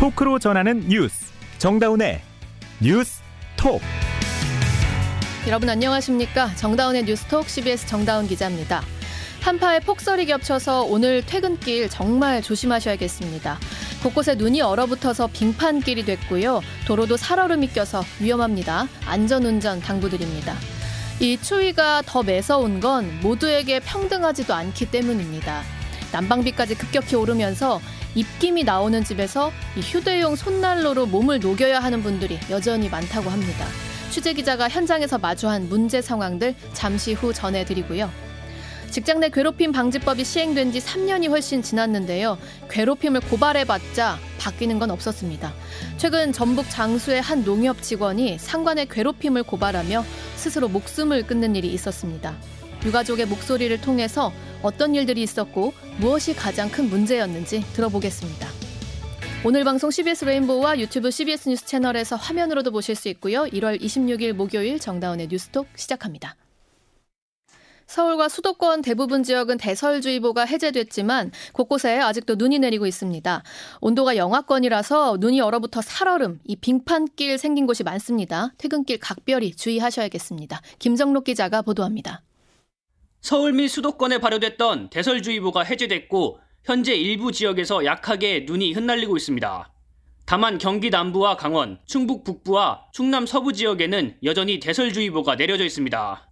토크로 전하는 뉴스 정다운의 뉴스 톡 여러분 안녕하십니까 정다운의 뉴스톡 CBS 정다운 기자입니다. 한파에 폭설이 겹쳐서 오늘 퇴근길 정말 조심하셔야겠습니다. 곳곳에 눈이 얼어붙어서 빙판길이 됐고요. 도로도 살얼음이 껴서 위험합니다. 안전운전 당부드립니다. 이 추위가 더 매서운 건 모두에게 평등하지도 않기 때문입니다. 난방비까지 급격히 오르면서 입김이 나오는 집에서 이 휴대용 손난로로 몸을 녹여야 하는 분들이 여전히 많다고 합니다. 취재 기자가 현장에서 마주한 문제 상황들 잠시 후 전해드리고요. 직장 내 괴롭힘 방지법이 시행된 지 3년이 훨씬 지났는데요. 괴롭힘을 고발해봤자 바뀌는 건 없었습니다. 최근 전북 장수의 한 농협 직원이 상관의 괴롭힘을 고발하며 스스로 목숨을 끊는 일이 있었습니다. 유가족의 목소리를 통해서 어떤 일들이 있었고 무엇이 가장 큰 문제였는지 들어보겠습니다. 오늘 방송 CBS 레인보우와 유튜브 CBS 뉴스 채널에서 화면으로도 보실 수 있고요. 1월 26일 목요일 정다운의 뉴스톡 시작합니다. 서울과 수도권 대부분 지역은 대설주의보가 해제됐지만 곳곳에 아직도 눈이 내리고 있습니다. 온도가 영하권이라서 눈이 얼어붙어 살얼음, 이 빙판길 생긴 곳이 많습니다. 퇴근길 각별히 주의하셔야겠습니다. 김정록 기자가 보도합니다. 서울 및 수도권에 발효됐던 대설주의보가 해제됐고 현재 일부 지역에서 약하게 눈이 흩날리고 있습니다. 다만 경기 남부와 강원, 충북 북부와 충남 서부 지역에는 여전히 대설주의보가 내려져 있습니다.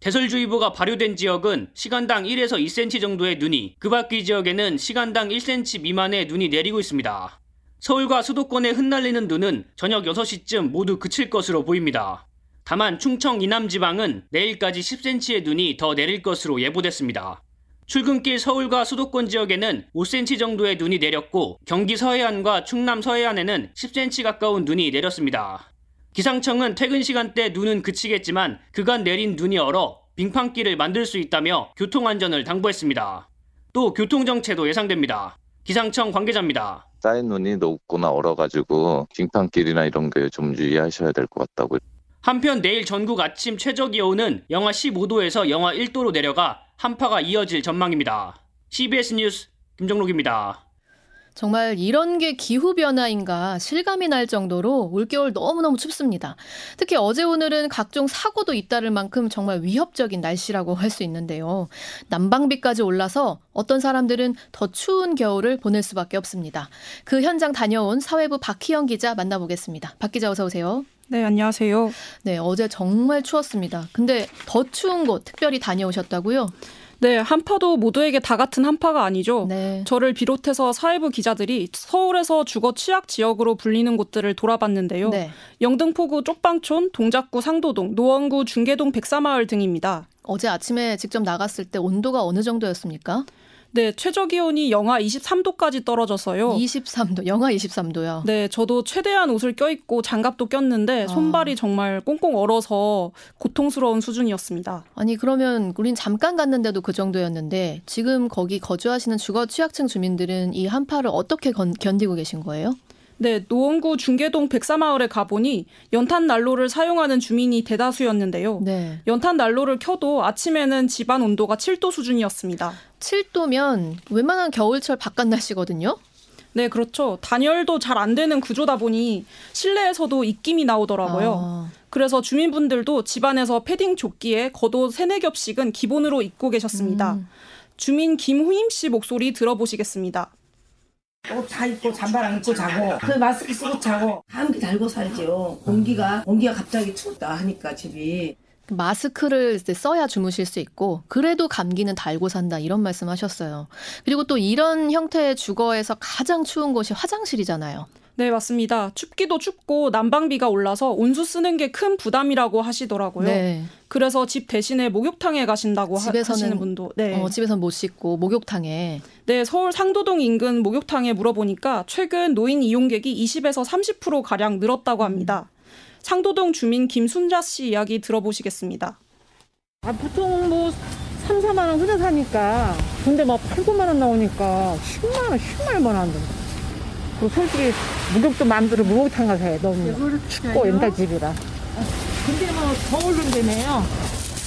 대설주의보가 발효된 지역은 시간당 1에서 2cm 정도의 눈이, 그 밖의 지역에는 시간당 1cm 미만의 눈이 내리고 있습니다. 서울과 수도권에 흩날리는 눈은 저녁 6시쯤 모두 그칠 것으로 보입니다. 다만 충청 이남 지방은 내일까지 10cm의 눈이 더 내릴 것으로 예보됐습니다. 출근길 서울과 수도권 지역에는 5cm 정도의 눈이 내렸고 경기 서해안과 충남 서해안에는 10cm 가까운 눈이 내렸습니다. 기상청은 퇴근 시간대 눈은 그치겠지만 그간 내린 눈이 얼어 빙판길을 만들 수 있다며 교통안전을 당부했습니다. 또 교통정체도 예상됩니다. 기상청 관계자입니다. 쌓인 눈이 녹거나 얼어가지고 빙판길이나 이런 게 좀 유의하셔야 될 것 같다고. 한편 내일 전국 아침 최저 기온은 영하 15도에서 영하 1도로 내려가 한파가 이어질 전망입니다. CBS 뉴스 김정록입니다. 정말 이런 게 기후변화인가 실감이 날 정도로 올겨울 너무너무 춥습니다. 특히 어제 오늘은 각종 사고도 잇따를 만큼 정말 위협적인 날씨라고 할 수 있는데요. 난방비까지 올라서 어떤 사람들은 더 추운 겨울을 보낼 수밖에 없습니다. 그 현장 다녀온 사회부 박희영 기자 만나보겠습니다. 박 기자 어서 오세요. 네, 안녕하세요. 네, 어제 정말 추웠습니다. 근데 더 추운 곳 특별히 다녀오셨다고요? 네, 한파도 모두에게 다 같은 한파가 아니죠. 네. 저를 비롯해서 사회부 기자들이 서울에서 주거 취약 지역으로 불리는 곳들을 돌아봤는데요. 네. 영등포구 쪽방촌, 동작구 상도동, 노원구 중계동 백사마을 등입니다. 어제 아침에 직접 나갔을 때 온도가 어느 정도였습니까? 네, 최저 기온이 영하 23도까지 떨어져서요. 23도, 영하 23도요. 네, 저도 최대한 옷을 껴입고 장갑도 꼈는데 손발이 정말 꽁꽁 얼어서 고통스러운 수준이었습니다. 아니 그러면 우린 잠깐 갔는데도 그 정도였는데 지금 거기 거주하시는 주거 취약층 주민들은 이 한파를 어떻게 건, 견디고 계신 거예요? 네, 노원구 중계동 백사마을에 가보니 연탄 난로를 사용하는 주민이 대다수였는데요. 네. 연탄 난로를 켜도 아침에는 집안 온도가 7도 수준이었습니다. 7도면 웬만한 겨울철 바깥 날씨거든요. 네, 그렇죠. 단열도 잘 안 되는 구조다 보니 실내에서도 입김이 나오더라고요. 아, 그래서 주민분들도 집안에서 패딩 조끼에 겉옷 세네 겹씩은 기본으로 입고 계셨습니다. 음. 주민 김후임 씨 목소리 들어보시겠습니다. 옷 다 입고 잠바 안 입고 자고 그 마스크 쓰고 자고 감기 달고 살죠. 공기가 공기가 갑자기 춥다 하니까 집이 마스크를 이제 써야 주무실 수 있고 그래도 감기는 달고 산다 이런 말씀하셨어요. 그리고 또 이런 형태의 주거에서 가장 추운 곳이 화장실이잖아요. 네, 맞습니다. 춥기도 춥고 난방비가 올라서 온수 쓰는 게 큰 부담이라고 하시더라고요. 네. 그래서 집 대신에 목욕탕에 가신다고 하- 집에서는- 하시는 분도 네. 어, 집에선 못 씻고 목욕탕에 네, 서울 상도동 인근 목욕탕에 물어보니까 최근 노인 이용객이 20에서 30% 가량 늘었다고 합니다. 상도동 주민 김순자 씨 이야기 들어보시겠습니다. 아, 보통 뭐 3, 4만 원 후져 사니까 근데 막 8, 9만 원 나오니까 10만 원, 10만 원안 돼. 그 솔직히 목욕도 마음대로 목욕탕 가서 해. 너무 춥고 옛날 집이라. 근데 뭐더 오른다며요.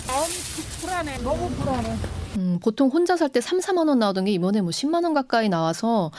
마음이 불안해. 너무 불안해. 음, 보통 혼자 살 때 3, 4만 원 나오던 게 이번에 뭐 10만 원 가까이 나와서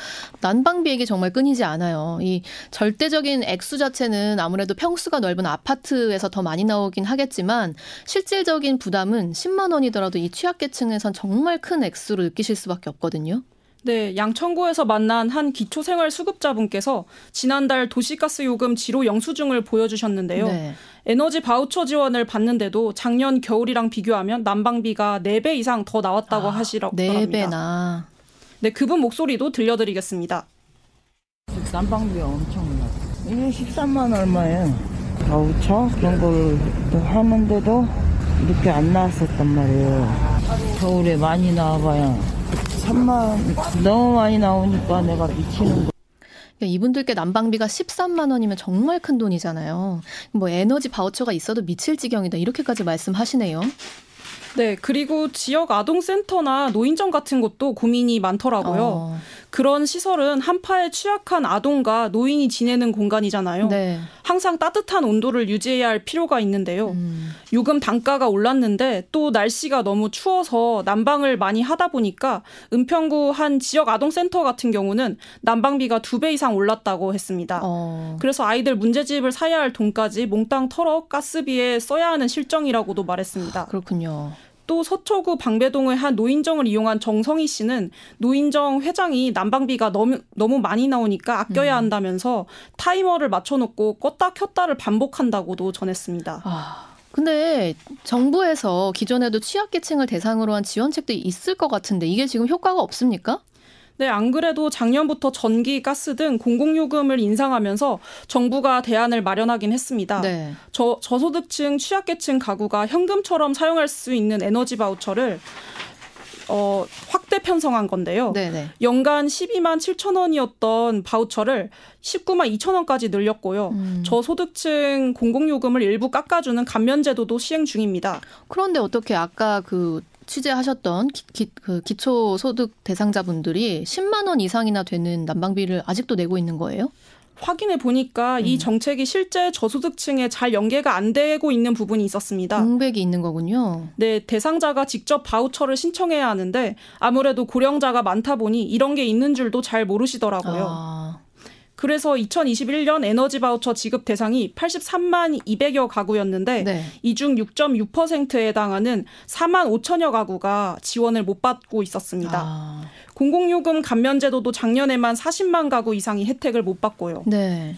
난방비액이 정말 끊이지 않아요. 이 절대적인 액수 자체는 아무래도 평수가 넓은 아파트에서 더 많이 나오긴 하겠지만 실질적인 부담은 10만 원이더라도 이 취약계층에선 정말 큰 액수를 느끼실 수밖에 없거든요. 네, 양천구에서 만난 한 기초생활 수급자분께서 지난달 도시가스 요금 지로 영수증을 보여주셨는데요. 네. 에너지 바우처 지원을 받는데도 작년 겨울이랑 비교하면 난방비가 4배 이상 더 나왔다고 하시더랍니다. 네 배나. 네, 그분 목소리도 들려드리겠습니다. 난방비가 엄청나. 이게 13만 얼마예요. 바우처 그런 걸 하는데도 이렇게 안 나왔었단 말이에요. 겨울에 많이 나와봐야 3만 너무 많이 나오니까 내가 미치는 거. 그러니까 이분들께 난방비가 13만 원이면 정말 큰 돈이잖아요. 뭐 에너지 바우처가 있어도 미칠 지경이다 이렇게까지 말씀하시네요. 네, 그리고 지역 아동센터나 노인정 같은 곳도 고민이 많더라고요. 어, 그런 시설은 한파에 취약한 아동과 노인이 지내는 공간이잖아요. 네. 항상 따뜻한 온도를 유지해야 할 필요가 있는데요. 음, 요금 단가가 올랐는데 또 날씨가 너무 추워서 난방을 많이 하다 보니까 은평구 한 지역 아동센터 같은 경우는 난방비가 두 배 이상 올랐다고 했습니다. 어. 그래서 아이들 문제집을 사야 할 돈까지 몽땅 털어 가스비에 써야 하는 실정이라고도 말했습니다. 그렇군요. 또 서초구 방배동의 한 노인정을 이용한 정성희 씨는 노인정 회장이 난방비가 너무 너무 많이 나오니까 아껴야 한다면서 타이머를 맞춰놓고 껐다 켰다를 반복한다고도 전했습니다. 아. 근데 정부에서 기존에도 취약계층을 대상으로 한 지원책도 있을 것 같은데 이게 지금 효과가 없습니까? 네, 안 그래도 작년부터 전기, 가스 등 공공요금을 인상하면서 정부가 대안을 마련하긴 했습니다. 네. 저, 저소득층, 취약계층 가구가 현금처럼 사용할 수 있는 에너지 바우처를 어, 확대 편성한 건데요. 네네. 연간 12만 7천 원이었던 바우처를 19만 2천 원까지 늘렸고요. 음. 저소득층 공공요금을 일부 깎아주는 감면제도도 시행 중입니다. 그런데 어떻게 아까 그 취재하셨던 기, 기, 그 기초소득 대상자분들이 10만 원 이상이나 되는 난방비를 아직도 내고 있는 거예요? 확인해 보니까 음. 이 정책이 실제 저소득층에 잘 연계가 안 되고 있는 부분이 있었습니다. 공백이 있는 거군요. 네, 대상자가 직접 바우처를 신청해야 하는데 아무래도 고령자가 많다 보니 이런 게 있는 줄도 잘 모르시더라고요. 아, 그래서 2021년 에너지 바우처 지급 대상이 83만 200여 가구였는데 네. 이중 6.6%에 해당하는 4만 5천여 가구가 지원을 못 받고 있었습니다. 아, 공공요금 감면 제도도 작년에만 40만 가구 이상이 혜택을 못 받고요. 네.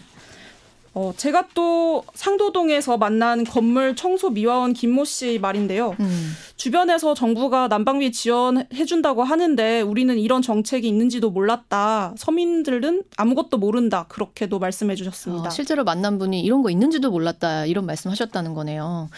어, 제가 또 상도동에서 만난 건물 청소 미화원 김모 씨 말인데요. 음. 주변에서 정부가 난방비 지원해준다고 하는데 우리는 이런 정책이 있는지도 몰랐다. 서민들은 아무것도 모른다. 그렇게도 말씀해 주셨습니다. 아, 실제로 만난 분이 이런 거 있는지도 몰랐다 이런 말씀 하셨다는 거네요.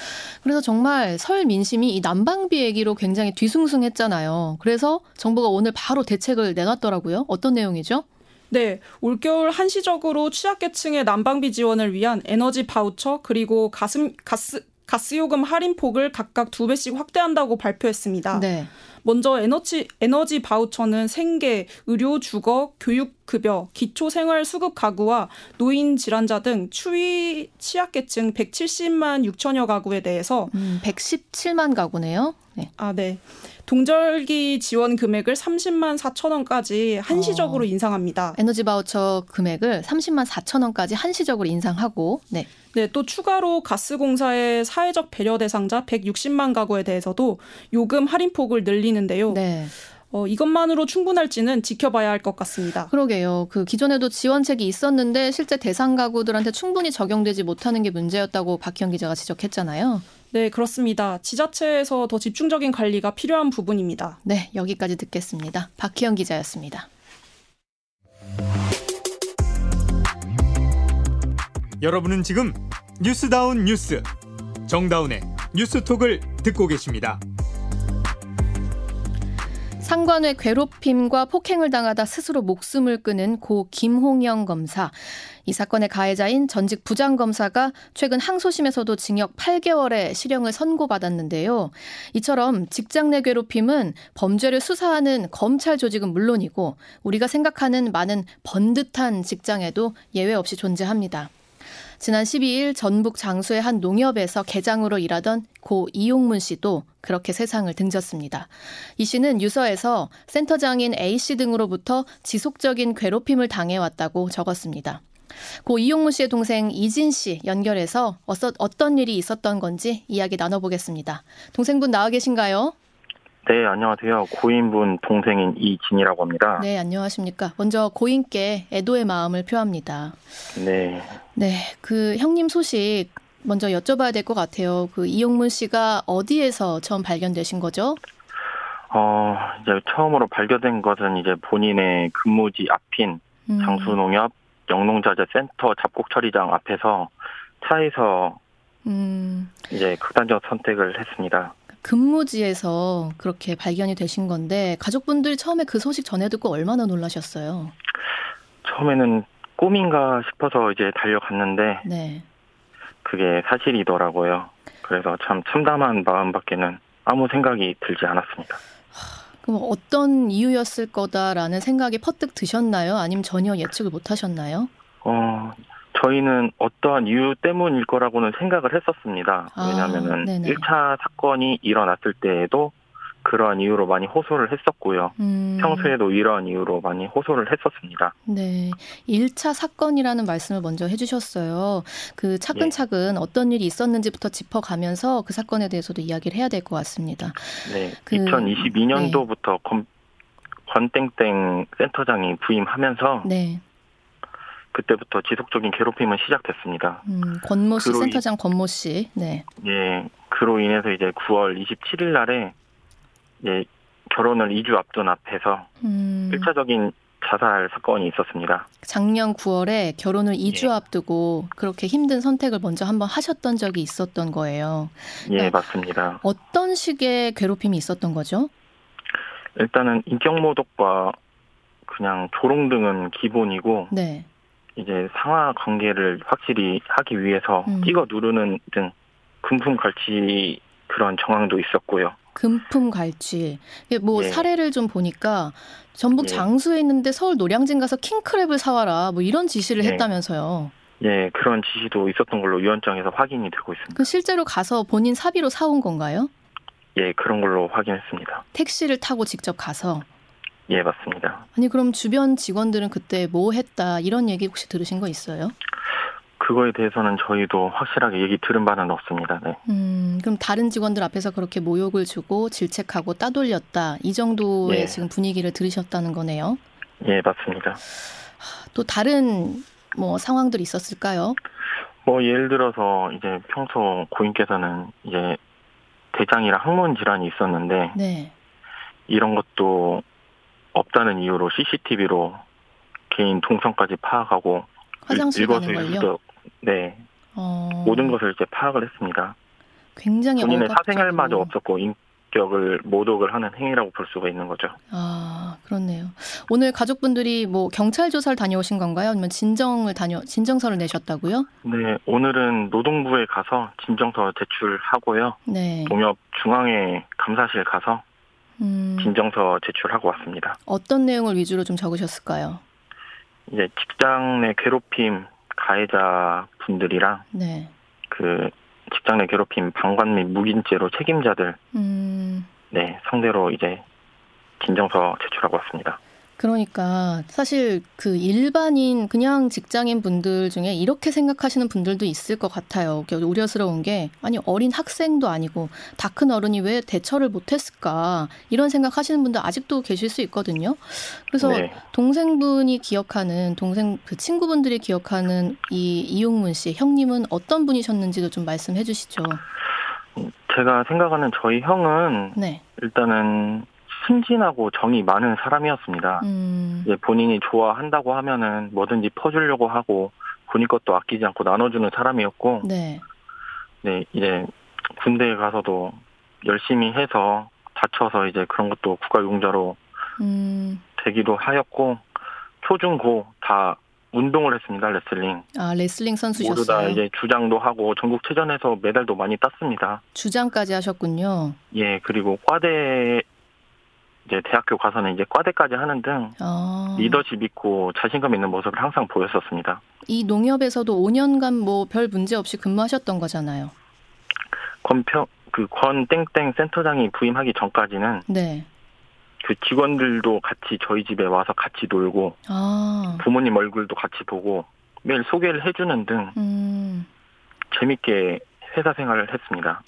그래서 정말 설 민심이 이 난방비 얘기로 굉장히 뒤숭숭했잖아요. 그래서 정부가 오늘 바로 대책을 내놨더라고요. 어떤 내용이죠? 네, 올겨울 한시적으로 취약계층의 난방비 지원을 위한 에너지 바우처 그리고 가슴, 가스 가스요금 할인 폭을 각각 두 배씩 확대한다고 발표했습니다. 네. 먼저 에너지 에너지 바우처는 생계, 의료, 주거, 교육 급여, 기초 생활 수급 가구와 노인 질환자 등 추위 취약계층 170만 6천여 가구에 대해서 음, 117만 가구네요. 네. 아, 네. 동절기 지원 금액을 30만 4천 원까지 한시적으로 어. 인상합니다. 에너지 바우처 금액을 30만 4천 원까지 한시적으로 인상하고 네. 네, 또 추가로 가스공사의 사회적 배려 대상자 160만 가구에 대해서도 요금 할인 폭을 늘리는데요. 네. 어, 이것만으로 충분할지는 지켜봐야 할 것 같습니다. 그러게요. 그 기존에도 지원책이 있었는데 실제 대상 가구들한테 충분히 적용되지 못하는 게 문제였다고 박희영 기자가 지적했잖아요. 네, 그렇습니다. 지자체에서 더 집중적인 관리가 필요한 부분입니다. 네, 여기까지 듣겠습니다. 박희영 기자였습니다. 여러분은 지금 뉴스다운 뉴스 정다운의 뉴스톡을 듣고 계십니다. 상관의 괴롭힘과 폭행을 당하다 스스로 목숨을 끊은 고 김홍영 검사. 이 사건의 가해자인 전직 부장검사가 최근 항소심에서도 징역 8개월의 실형을 선고받았는데요. 이처럼 직장 내 괴롭힘은 범죄를 수사하는 검찰 조직은 물론이고 우리가 생각하는 많은 번듯한 직장에도 예외 없이 존재합니다. 지난 12일 전북 장수의 한 농협에서 계장으로 일하던 고 이용문 씨도 그렇게 세상을 등졌습니다. 이 씨는 유서에서 센터장인 A 씨 등으로부터 지속적인 괴롭힘을 당해왔다고 적었습니다. 고 이용문 씨의 동생 이진 씨 연결해서 어떤 일이 있었던 건지 이야기 나눠보겠습니다. 동생분 나와 계신가요? 네, 안녕하세요. 고인분 동생인 이진이라고 합니다. 네, 안녕하십니까. 먼저 고인께 애도의 마음을 표합니다. 네. 네, 그 형님 소식 먼저 여쭤봐야 될 것 같아요. 그 이용문 씨가 어디에서 처음 발견되신 거죠? 어, 이제 처음으로 발견된 것은 이제 본인의 근무지 앞인 음. 장수농협 영농자재 센터 잡곡 처리장 앞에서 차에서 음. 이제 극단적 선택을 했습니다. 근무지에서 그렇게 발견이 되신 건데 가족분들이 처음에 그 소식 전해 듣고 얼마나 놀라셨어요? 처음에는 꿈인가 싶어서 이제 달려갔는데 네. 그게 사실이더라고요. 그래서 참 참담한 마음밖에는 아무 생각이 들지 않았습니다. 그럼 어떤 이유였을 거다라는 생각이 퍼뜩 드셨나요? 아니면 전혀 예측을 못 하셨나요? 어, 저희는 어떠한 이유 때문일 거라고는 생각을 했었습니다. 아, 왜냐하면은 아, 1차 사건이 일어났을 때에도 그러한 이유로 많이 호소를 했었고요. 음. 평소에도 이러한 이유로 많이 호소를 했었습니다. 네. 1차 사건이라는 말씀을 먼저 해주셨어요. 그 차근차근 네. 어떤 일이 있었는지부터 짚어가면서 그 사건에 대해서도 이야기를 해야 될 것 같습니다. 네. 그, 2022년도부터 네. 권, 권땡땡 센터장이 부임하면서 네. 그때부터 지속적인 괴롭힘은 시작됐습니다. 음, 권모 씨 센터장 권모 씨. 네. 예. 그로 인해서 이제 9월 27일 날에 예, 결혼을 2주 앞둔 앞에서 음. 1차적인 자살 사건이 있었습니다. 작년 9월에 결혼을 2주 예. 앞두고 그렇게 힘든 선택을 먼저 한번 하셨던 적이 있었던 거예요. 예, 그러니까 맞습니다. 어떤 식의 괴롭힘이 있었던 거죠? 일단은 인격 모독과 그냥 조롱 등은 기본이고 네. 이제 상하 관계를 확실히 하기 위해서 음. 찍어 누르는 등 금품 갈취 그런 정황도 있었고요. 금품 갈취. 뭐 예. 사례를 좀 보니까 전북 예. 장수에 있는데 서울 노량진 가서 킹크랩을 사와라 뭐 이런 지시를 예. 했다면서요. 예, 그런 지시도 있었던 걸로 위원장에서 확인이 되고 있습니다. 그 실제로 가서 본인 사비로 사온 건가요? 예, 그런 걸로 확인했습니다. 택시를 타고 직접 가서. 예, 맞습니다. 아니 그럼 주변 직원들은 그때 뭐 했다 이런 얘기 혹시 들으신 거 있어요? 그거에 대해서는 저희도 확실하게 얘기 들은 바는 없습니다. 네. 음, 그럼 다른 직원들 앞에서 그렇게 모욕을 주고 질책하고 따돌렸다 이 정도의 예. 지금 분위기를 들으셨다는 거네요. 예, 맞습니다. 또 다른 뭐 상황들이 있었을까요? 뭐 예를 들어서 이제 평소 고인께서는 이제 대장이랑 항문 질환이 있었는데 네. 이런 것도 없다는 이유로 CCTV로 개인 동선까지 파악하고 화장실 가는 걸요? 네. 어... 모든 것을 이제 파악을 했습니다. 굉장히 본인의 사생활마저 없었고 인격을 모독을 하는 행위라고 볼 수가 있는 거죠. 아 그렇네요. 오늘 가족분들이 뭐 경찰 조사를 다녀오신 건가요? 아니면 진정을 다녀 진정서를 내셨다고요? 네, 오늘은 노동부에 가서 진정서 제출하고요. 네. 농협 중앙회 감사실 가서 음... 진정서 제출하고 왔습니다. 어떤 내용을 위주로 좀 적으셨을까요? 이제 직장 내 괴롭힘 가해자 분들이랑 네. 그 직장 내 괴롭힘 방관 및 묵인죄로 책임자들 음. 네 상대로 이제 진정서 제출하고 왔습니다. 그러니까 사실 그 일반인 그냥 직장인 분들 중에 이렇게 생각하시는 분들도 있을 것 같아요. 우려스러운 게 아니 어린 학생도 아니고 다 큰 어른이 왜 대처를 못했을까 이런 생각하시는 분들 아직도 계실 수 있거든요. 그래서 네. 동생분이 기억하는 동생 그 친구분들이 기억하는 이 이용문 씨 형님은 어떤 분이셨는지도 좀 말씀해 주시죠. 제가 생각하는 저희 형은 네. 일단은 순진하고 정이 많은 사람이었습니다. 음. 이제 본인이 좋아한다고 하면은 뭐든지 퍼주려고 하고 본인 것도 아끼지 않고 나눠주는 사람이었고, 네. 네, 이제 군대에 가서도 열심히 해서 다쳐서 이제 그런 것도 국가용자로 음. 되기도 하였고, 초중고 다 운동을 했습니다, 레슬링. 아, 레슬링 선수셨어요? 모두 다 이제 주장도 하고 전국 체전에서 메달도 많이 땄습니다. 주장까지 하셨군요. 예, 그리고 과대 이제 대학교 가서는 이제 과대까지 하는 등 아. 리더십 있고 자신감 있는 모습을 항상 보였었습니다. 이 농협에서도 5년간 뭐 별 문제 없이 근무하셨던 거잖아요. 권평 그권 땡땡 센터장이 부임하기 전까지는 네. 그 직원들도 같이 저희 집에 와서 같이 놀고 아. 부모님 얼굴도 같이 보고 매일 소개를 해주는 등 음. 재밌게 회사 생활을 했습니다.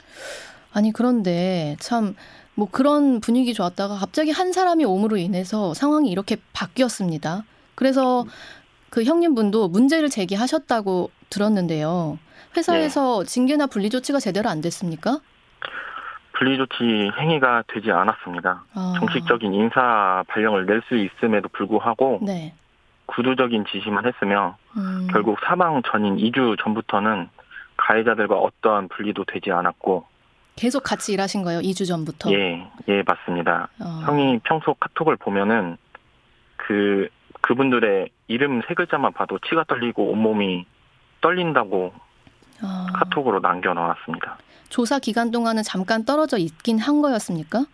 아니 그런데 참 뭐 그런 분위기 좋았다가 갑자기 한 사람이 옴으로 인해서 상황이 이렇게 바뀌었습니다. 그래서 그 형님분도 문제를 제기하셨다고 들었는데요. 회사에서 네. 징계나 분리 조치가 제대로 안 됐습니까? 분리 조치 행위가 되지 않았습니다. 아. 정식적인 인사 발령을 낼 수 있음에도 불구하고 네. 구두적인 지시만 했으며 음. 결국 사망 전인 2주 전부터는 가해자들과 어떠한 분리도 되지 않았고 계속 같이 일하신 거예요? 2주 전부터? 예, 예, 맞습니다. 어. 형이 평소 카톡을 보면은 그 그분들의 이름 세 글자만 봐도 치가 떨리고 온몸이 떨린다고 어. 카톡으로 남겨 놓았습니다. 조사 기간 동안은 잠깐 떨어져 있긴 한 거였습니까?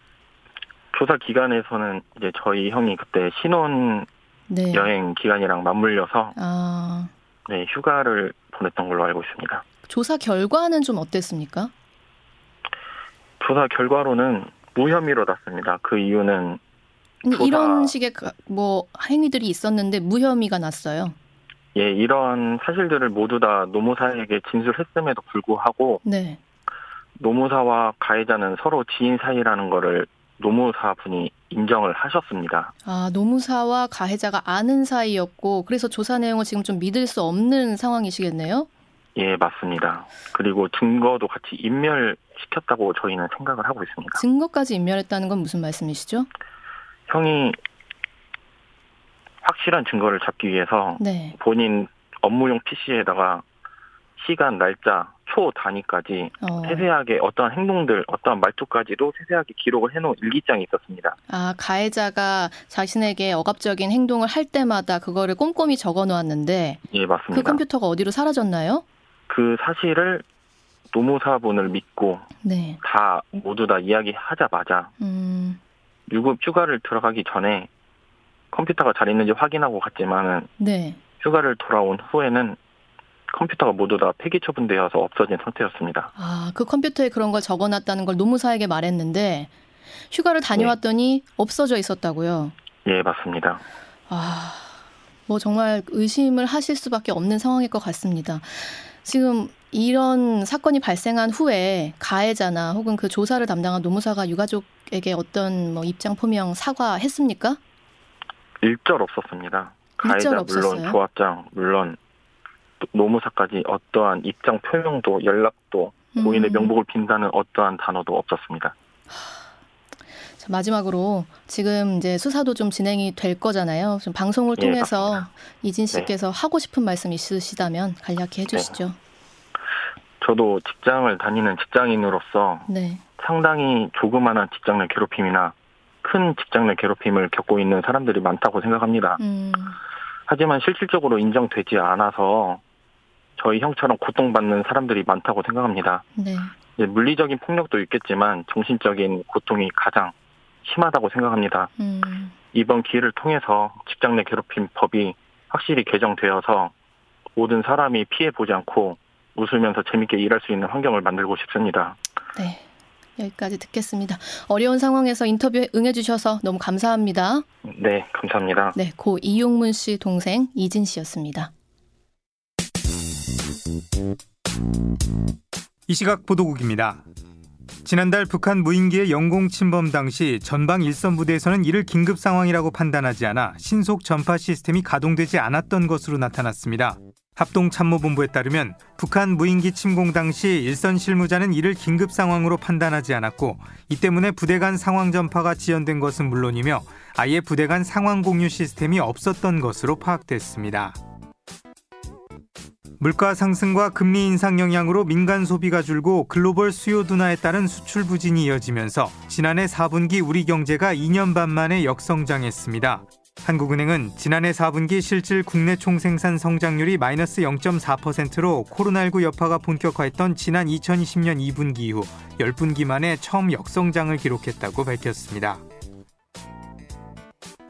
조사 기간에서는 이제 저희 형이 그때 신혼 네. 여행 기간이랑 맞물려서 아. 네, 휴가를 보냈던 걸로 알고 있습니다. 조사 결과는 좀 어땠습니까? 조사 결과로는 무혐의로 났습니다. 그 이유는 조사... 이런 식의 그뭐 행위들이 있었는데 무혐의가 났어요. 예, 이런 사실들을 모두 다 노무사에게 진술했음에도 불구하고 네. 노무사와 가해자는 서로 지인 사이라는 거를 노무사 분이 인정을 하셨습니다. 아, 노무사와 가해자가 아는 사이였고 그래서 조사 내용을 지금 좀 믿을 수 없는 상황이시겠네요? 예, 맞습니다. 그리고 증거도 같이 인멸시켰다고 저희는 생각을 하고 있습니다. 증거까지 인멸했다는 건 무슨 말씀이시죠? 형이 확실한 증거를 잡기 위해서 네. 본인 업무용 PC에다가 시간, 날짜, 초 단위까지 어. 세세하게 어떠한 행동들, 어떠한 말투까지도 세세하게 기록을 해놓은 일기장이 있었습니다. 아, 가해자가 자신에게 억압적인 행동을 할 때마다 그거를 꼼꼼히 적어 놓았는데. 예, 맞습니다. 그 컴퓨터가 어디로 사라졌나요? 그 사실을 노무사분을 믿고 네. 다 모두 다 이야기하자마자 음. 유급 휴가를 들어가기 전에 컴퓨터가 잘 있는지 확인하고 갔지만은 네. 휴가를 돌아온 후에는 컴퓨터가 모두 다 폐기 처분되어서 없어진 상태였습니다. 아, 그 컴퓨터에 그런 걸 적어놨다는 걸 노무사에게 말했는데 휴가를 다녀왔더니 네. 없어져 있었다고요? 예, 맞습니다. 아, 뭐 정말 의심을 하실 수밖에 없는 상황일 것 같습니다. 지금 이런 사건이 발생한 후에 가해자나 혹은 그 조사를 담당한 노무사가 유가족에게 어떤 뭐 입장 표명 사과했습니까? 일절 없었습니다. 가해자 일절 물론 조합장 물론 노무사까지 어떠한 입장 표명도 연락도 고인의 음. 명복을 빈다는 어떠한 단어도 없었습니다. 자, 마지막으로 지금 이제 수사도 좀 진행이 될 거잖아요. 좀 방송을 예, 통해서 네, 이진 씨께서 네. 하고 싶은 말씀 있으시다면 간략히 해주시죠. 네. 저도 직장을 다니는 직장인으로서 네. 상당히 조그마한 직장 내 괴롭힘이나 큰 직장 내 괴롭힘을 겪고 있는 사람들이 많다고 생각합니다. 음. 하지만 실질적으로 인정되지 않아서 저희 형처럼 고통받는 사람들이 많다고 생각합니다. 네. 물리적인 폭력도 있겠지만 정신적인 고통이 가장 심하다고 생각합니다. 음. 이번 기회를 통해서 직장 내 괴롭힘 법이 확실히 개정되어서 모든 사람이 피해 보지 않고 웃으면서 재밌게 일할 수 있는 환경을 만들고 싶습니다. 네. 여기까지 듣겠습니다. 어려운 상황에서 인터뷰에 응해주셔서 너무 감사합니다. 네, 감사합니다. 네, 고 이용문 씨 동생 이진 씨였습니다. 이 시각 보도국입니다. 지난달 북한 무인기의 영공 침범 당시 전방 일선 부대에서는 이를 긴급 상황이라고 판단하지 않아 신속 전파 시스템이 가동되지 않았던 것으로 나타났습니다. 합동참모본부에 따르면 북한 무인기 침공 당시 일선 실무자는 이를 긴급 상황으로 판단하지 않았고 이 때문에 부대 간 상황 전파가 지연된 것은 물론이며 아예 부대 간 상황 공유 시스템이 없었던 것으로 파악됐습니다. 물가 상승과 금리 인상 영향으로 민간 소비가 줄고 글로벌 수요 둔화에 따른 수출 부진이 이어지면서 지난해 4분기 우리 경제가 2년 반 만에 역성장했습니다. 한국은행은 지난해 4분기 실질 국내 총생산 성장률이 마이너스 0.4%로 코로나19 여파가 본격화했던 지난 2020년 2분기 이후 10분기 만에 처음 역성장을 기록했다고 밝혔습니다.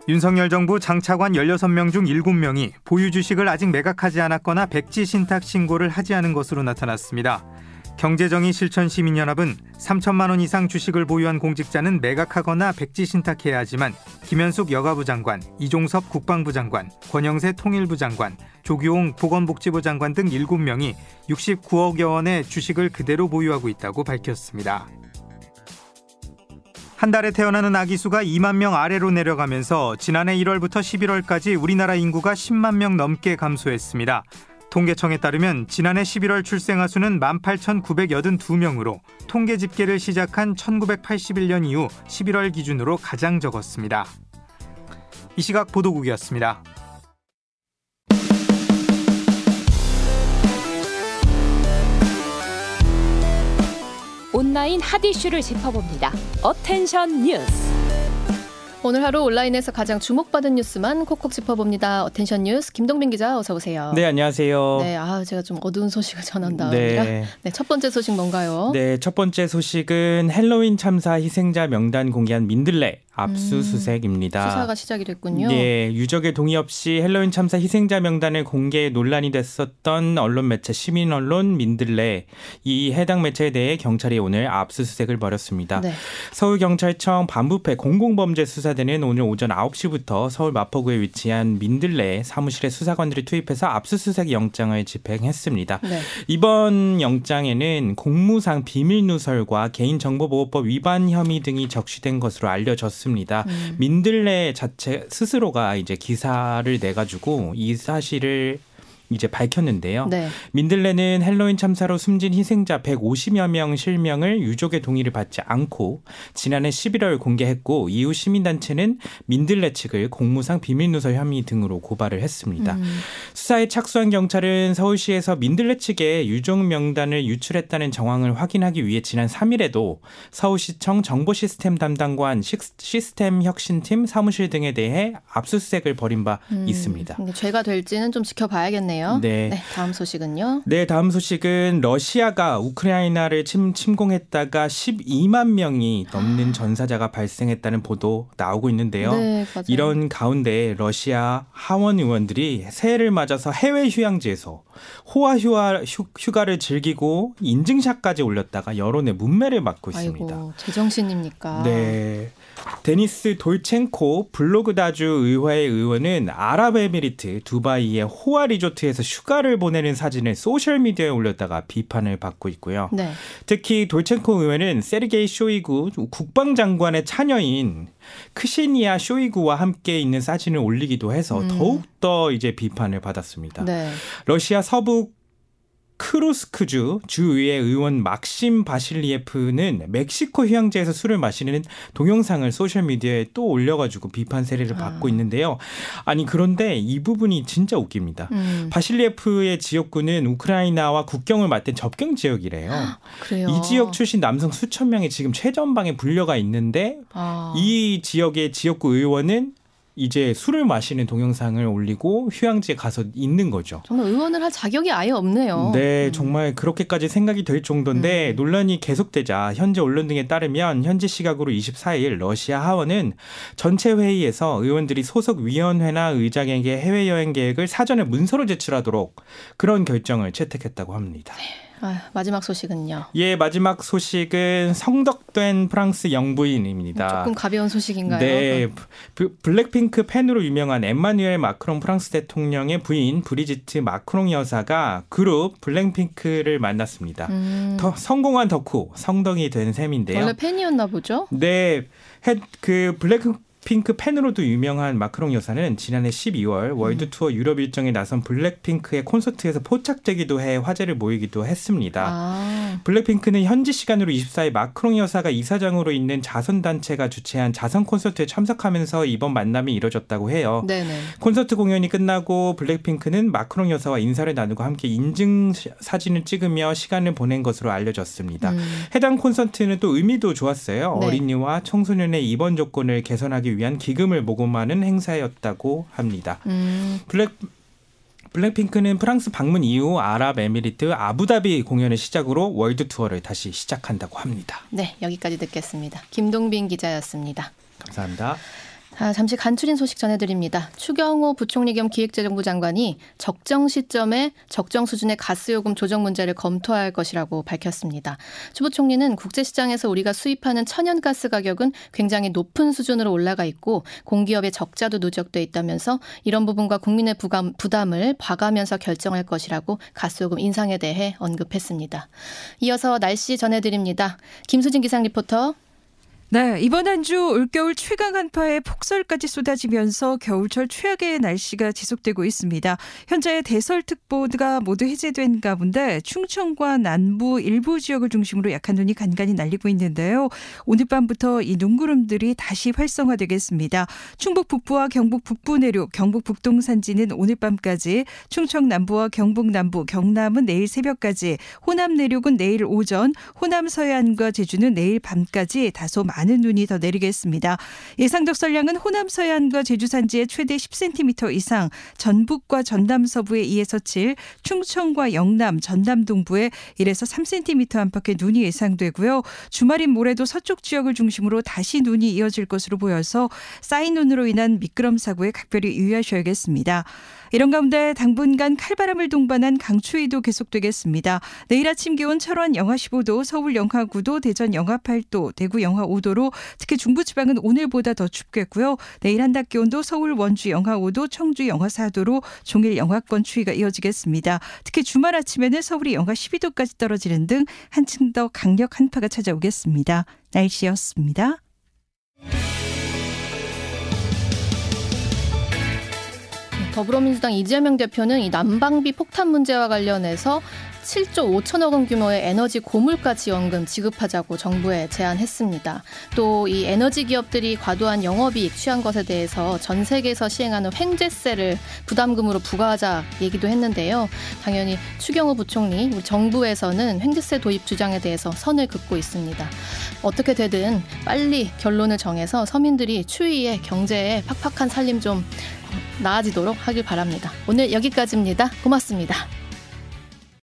윤석열 정부 장차관 16명 중 7명이 보유 주식을 아직 매각하지 않았거나 백지 신탁 신고를 하지 않은 것으로 나타났습니다. 경제정의 실천시민연합은 3천만 원 이상 주식을 보유한 공직자는 매각하거나 백지 신탁해야 하지만 김현숙 여가부 장관, 이종섭 국방부 장관, 권영세 통일부 장관, 조규홍 보건복지부 장관 등 7명이 69억여 원의 주식을 그대로 보유하고 있다고 밝혔습니다. 한 달에 태어나는 아기 수가 2만 명 아래로 내려가면서 지난해 1월부터 11월까지 우리나라 인구가 10만 명 넘게 감소했습니다. 통계청에 따르면 지난해 11월 출생아 수는 18,982명으로 통계 집계를 시작한 1981년 이후 11월 기준으로 가장 적었습니다. 이 시각 보도국이었습니다. 온라인 핫 이슈를 짚어봅니다. attention 뉴스. 오늘 하루 온라인에서 가장 주목받은 뉴스만 콕콕 짚어봅니다. attention 뉴스 김동빈 기자 어서 오세요. 네 안녕하세요. 네, 아 제가 좀 어두운 소식을 전한다. 네. 네, 첫 번째 소식 뭔가요? 네, 첫 번째 소식은 헬로윈 참사 희생자 명단 공개한 민들레 압수수색입니다. 음, 수사가 시작이 됐군요. 네, 유족의 동의 없이 헬로윈 참사 희생자 명단을 공개 논란이 됐었던 언론 매체 시민 언론 민들레 이 해당 매체에 대해 경찰이 오늘 압수수색을 벌였습니다. 네. 서울 경찰청 반부패 공공범죄 수사대는 오늘 오전 9시부터 서울 마포구에 위치한 민들레 사무실에 수사관들이 투입해서 압수수색 영장을 집행했습니다. 네. 이번 영장에는 공무상 비밀 누설과 개인정보보호법 위반 혐의 등이 적시된 것으로 알려졌습니다. 있습니다. 음. 민들레 자체 스스로가 이제 기사를 내 가지고 이 사실을 이제 밝혔는데요. 네. 민들레는 헬로윈 참사로 숨진 희생자 150여 명 실명을 유족의 동의를 받지 않고 지난해 11월 공개했고 이후 시민단체는 민들레 측을 공무상 비밀누설 혐의 등으로 고발을 했습니다. 음. 수사에 착수한 경찰은 서울시에서 민들레 측에 유족 명단을 유출했다는 정황을 확인하기 위해 지난 3일에도 서울시청 정보시스템 담당관 시스템 혁신팀 사무실 등에 대해 압수수색을 벌인 바 음. 있습니다. 죄가 될지는 좀 지켜봐야겠네요. 그네요 네. 네. 다음 소식은요? 네, 다음 소식은 러시아가 우크라이나를 침, 침공했다가 12만 명이 넘는 전사자가 발생했다는 보도 나오고 있는데요. 네, 이런 가운데 러시아 하원 의원들이 새해를 맞아서 해외 휴양지에서 호화 휴가, 휴 가를 즐기고 인증샷까지 올렸다가 여론의 문매를 맞고 있습니다. 아이고, 제정신입니까? 네. 데니스 돌첸코 볼로그다주 의회 의원은 아랍에미리트 두바이의 호화 리조트에서 휴가를 보내는 사진을 소셜 미디어에 올렸다가 비판을 받고 있고요. 네. 특히 돌첸코 의원은 세르게이 쇼이구 국방장관의 차녀인 크시니아 쇼이구와 함께 있는 사진을 올리기도 해서 음. 더욱 더 이제 비판을 받았습니다. 네. 러시아 서부 쿠르스크주 주의회 의원 막심 바실리에프는 멕시코 휴양지에서 술을 마시는 동영상을 소셜 미디어에 또 올려가지고 비판 세례를 아. 받고 있는데요. 아니 그런데 이 부분이 진짜 웃깁니다. 음. 바실리에프의 지역구는 우크라이나와 국경을 맞댄 접경 지역이래요. 그래요? 이 지역 출신 남성 수천 명이 지금 최전방에 불려가 있는데 아. 이 지역의 지역구 의원은 이제 술을 마시는 동영상을 올리고 휴양지에 가서 있는 거죠. 정말 의원을 할 자격이 아예 없네요. 네, 음. 정말 그렇게까지 생각이 될 정도인데 음. 논란이 계속되자 현재 언론 등에 따르면 현지 시각으로 24일 러시아 하원은 전체 회의에서 의원들이 소속 위원회나 의장에게 해외 여행 계획을 사전에 문서로 제출하도록 그런 결정을 채택했다고 합니다. 네. 아, 마지막 소식은요. 예, 마지막 소식은 성덕된 프랑스 영부인입니다. 조금 가벼운 소식인가요? 네, 블랙핑크 팬으로 유명한 엠마뉴엘 마크롱 프랑스 대통령의 부인 브리지트 마크롱 여사가 그룹 블랙핑크를 만났습니다. 음. 더 성공한 덕후 성덕이 된 셈인데요. 원래 팬이었나 보죠? 네, 그 블랙 핑크 팬으로도 유명한 마크롱 여사는 지난해 12월 월드 음. 투어 유럽 일정에 나선 블랙핑크의 콘서트에서 포착되기도 해 화제를 모으기도 했습니다. 아. 블랙핑크는 현지 시간으로 24일 마크롱 여사가 이사장으로 있는 자선 단체가 주최한 자선 콘서트에 참석하면서 이번 만남이 이뤄졌다고 해요. 네네. 콘서트 공연이 끝나고 블랙핑크는 마크롱 여사와 인사를 나누고 함께 인증 사진을 찍으며 시간을 보낸 것으로 알려졌습니다. 음. 해당 콘서트는 또 의미도 좋았어요. 네. 어린이와 청소년의 입원 조건을 개선하기 위한 기금을 모금하는 행사였다고 합니다. 음. 블랙 블랙핑크는 프랑스 방문 이후 아랍에미리트 아부다비 공연을 시작으로 월드 투어를 다시 시작한다고 합니다. 네, 여기까지 듣겠습니다. 김동빈 기자였습니다. 감사합니다. 아, 잠시 간추린 소식 전해드립니다. 추경호 부총리 겸 기획재정부 장관이 적정 시점에 적정 수준의 가스요금 조정 문제를 검토할 것이라고 밝혔습니다. 추 부총리는 국제시장에서 우리가 수입하는 천연가스 가격은 굉장히 높은 수준으로 올라가 있고 공기업의 적자도 누적돼 있다면서 이런 부분과 국민의 부감, 부담을 봐가면서 결정할 것이라고 가스요금 인상에 대해 언급했습니다. 이어서 날씨 전해드립니다. 김수진 기상 리포터. 네, 이번 한 주 올겨울 최강 한파에 폭설까지 쏟아지면서 겨울철 최악의 날씨가 지속되고 있습니다. 현재 대설특보가 모두 해제된 가운데 충청과 남부 일부 지역을 중심으로 약한 눈이 간간히 날리고 있는데요. 오늘 밤부터 이 눈구름들이 다시 활성화되겠습니다. 충북 북부와 경북 북부 내륙, 경북 북동 산지는 오늘 밤까지, 충청 남부와 경북 남부, 경남은 내일 새벽까지, 호남 내륙은 내일 오전, 호남 서해안과 제주는 내일 밤까지 다소 많은 눈이 더 내리겠습니다. 예상 덕설량은 호남 서해안과 제주 산지에 최대 10cm 이상, 전북과 전남 서부에 2에서 7, 충청과 영남, 전남 동부에 1에서 3cm 안팎의 눈이 예상되고요. 주말인 모레도 서쪽 지역을 중심으로 다시 눈이 이어질 것으로 보여서 쌓인 눈으로 인한 미끄럼 사고에 각별히 유의하셔야겠습니다. 이런 가운데 당분간 칼바람을 동반한 강추위도 계속되겠습니다. 내일 아침 기온 철원 영하 15도, 서울 영하 9도, 대전 영하 8도, 대구 영하 5도로 특히 중부지방은 오늘보다 더 춥겠고요. 내일 한낮 기온도 서울 원주 영하 5도, 청주 영하 4도로 종일 영하권 추위가 이어지겠습니다. 특히 주말 아침에는 서울이 영하 12도까지 떨어지는 등 한층 더 강력 한파가 찾아오겠습니다. 날씨였습니다. 더불어민주당 이재명 대표는 이 난방비 폭탄 문제와 관련해서 7조 5천억 원 규모의 에너지 고물가 지원금 지급하자고 정부에 제안했습니다. 또 이 에너지 기업들이 과도한 영업이익 취한 것에 대해서 전 세계에서 시행하는 횡재세를 부담금으로 부과하자 얘기도 했는데요. 당연히 추경호 부총리 우리 정부에서는 횡재세 도입 주장에 대해서 선을 긋고 있습니다. 어떻게 되든 빨리 결론을 정해서 서민들이 추위에 경제에 팍팍한 살림 좀 나아지도록 하길 바랍니다. 오늘 여기까지입니다. 고맙습니다.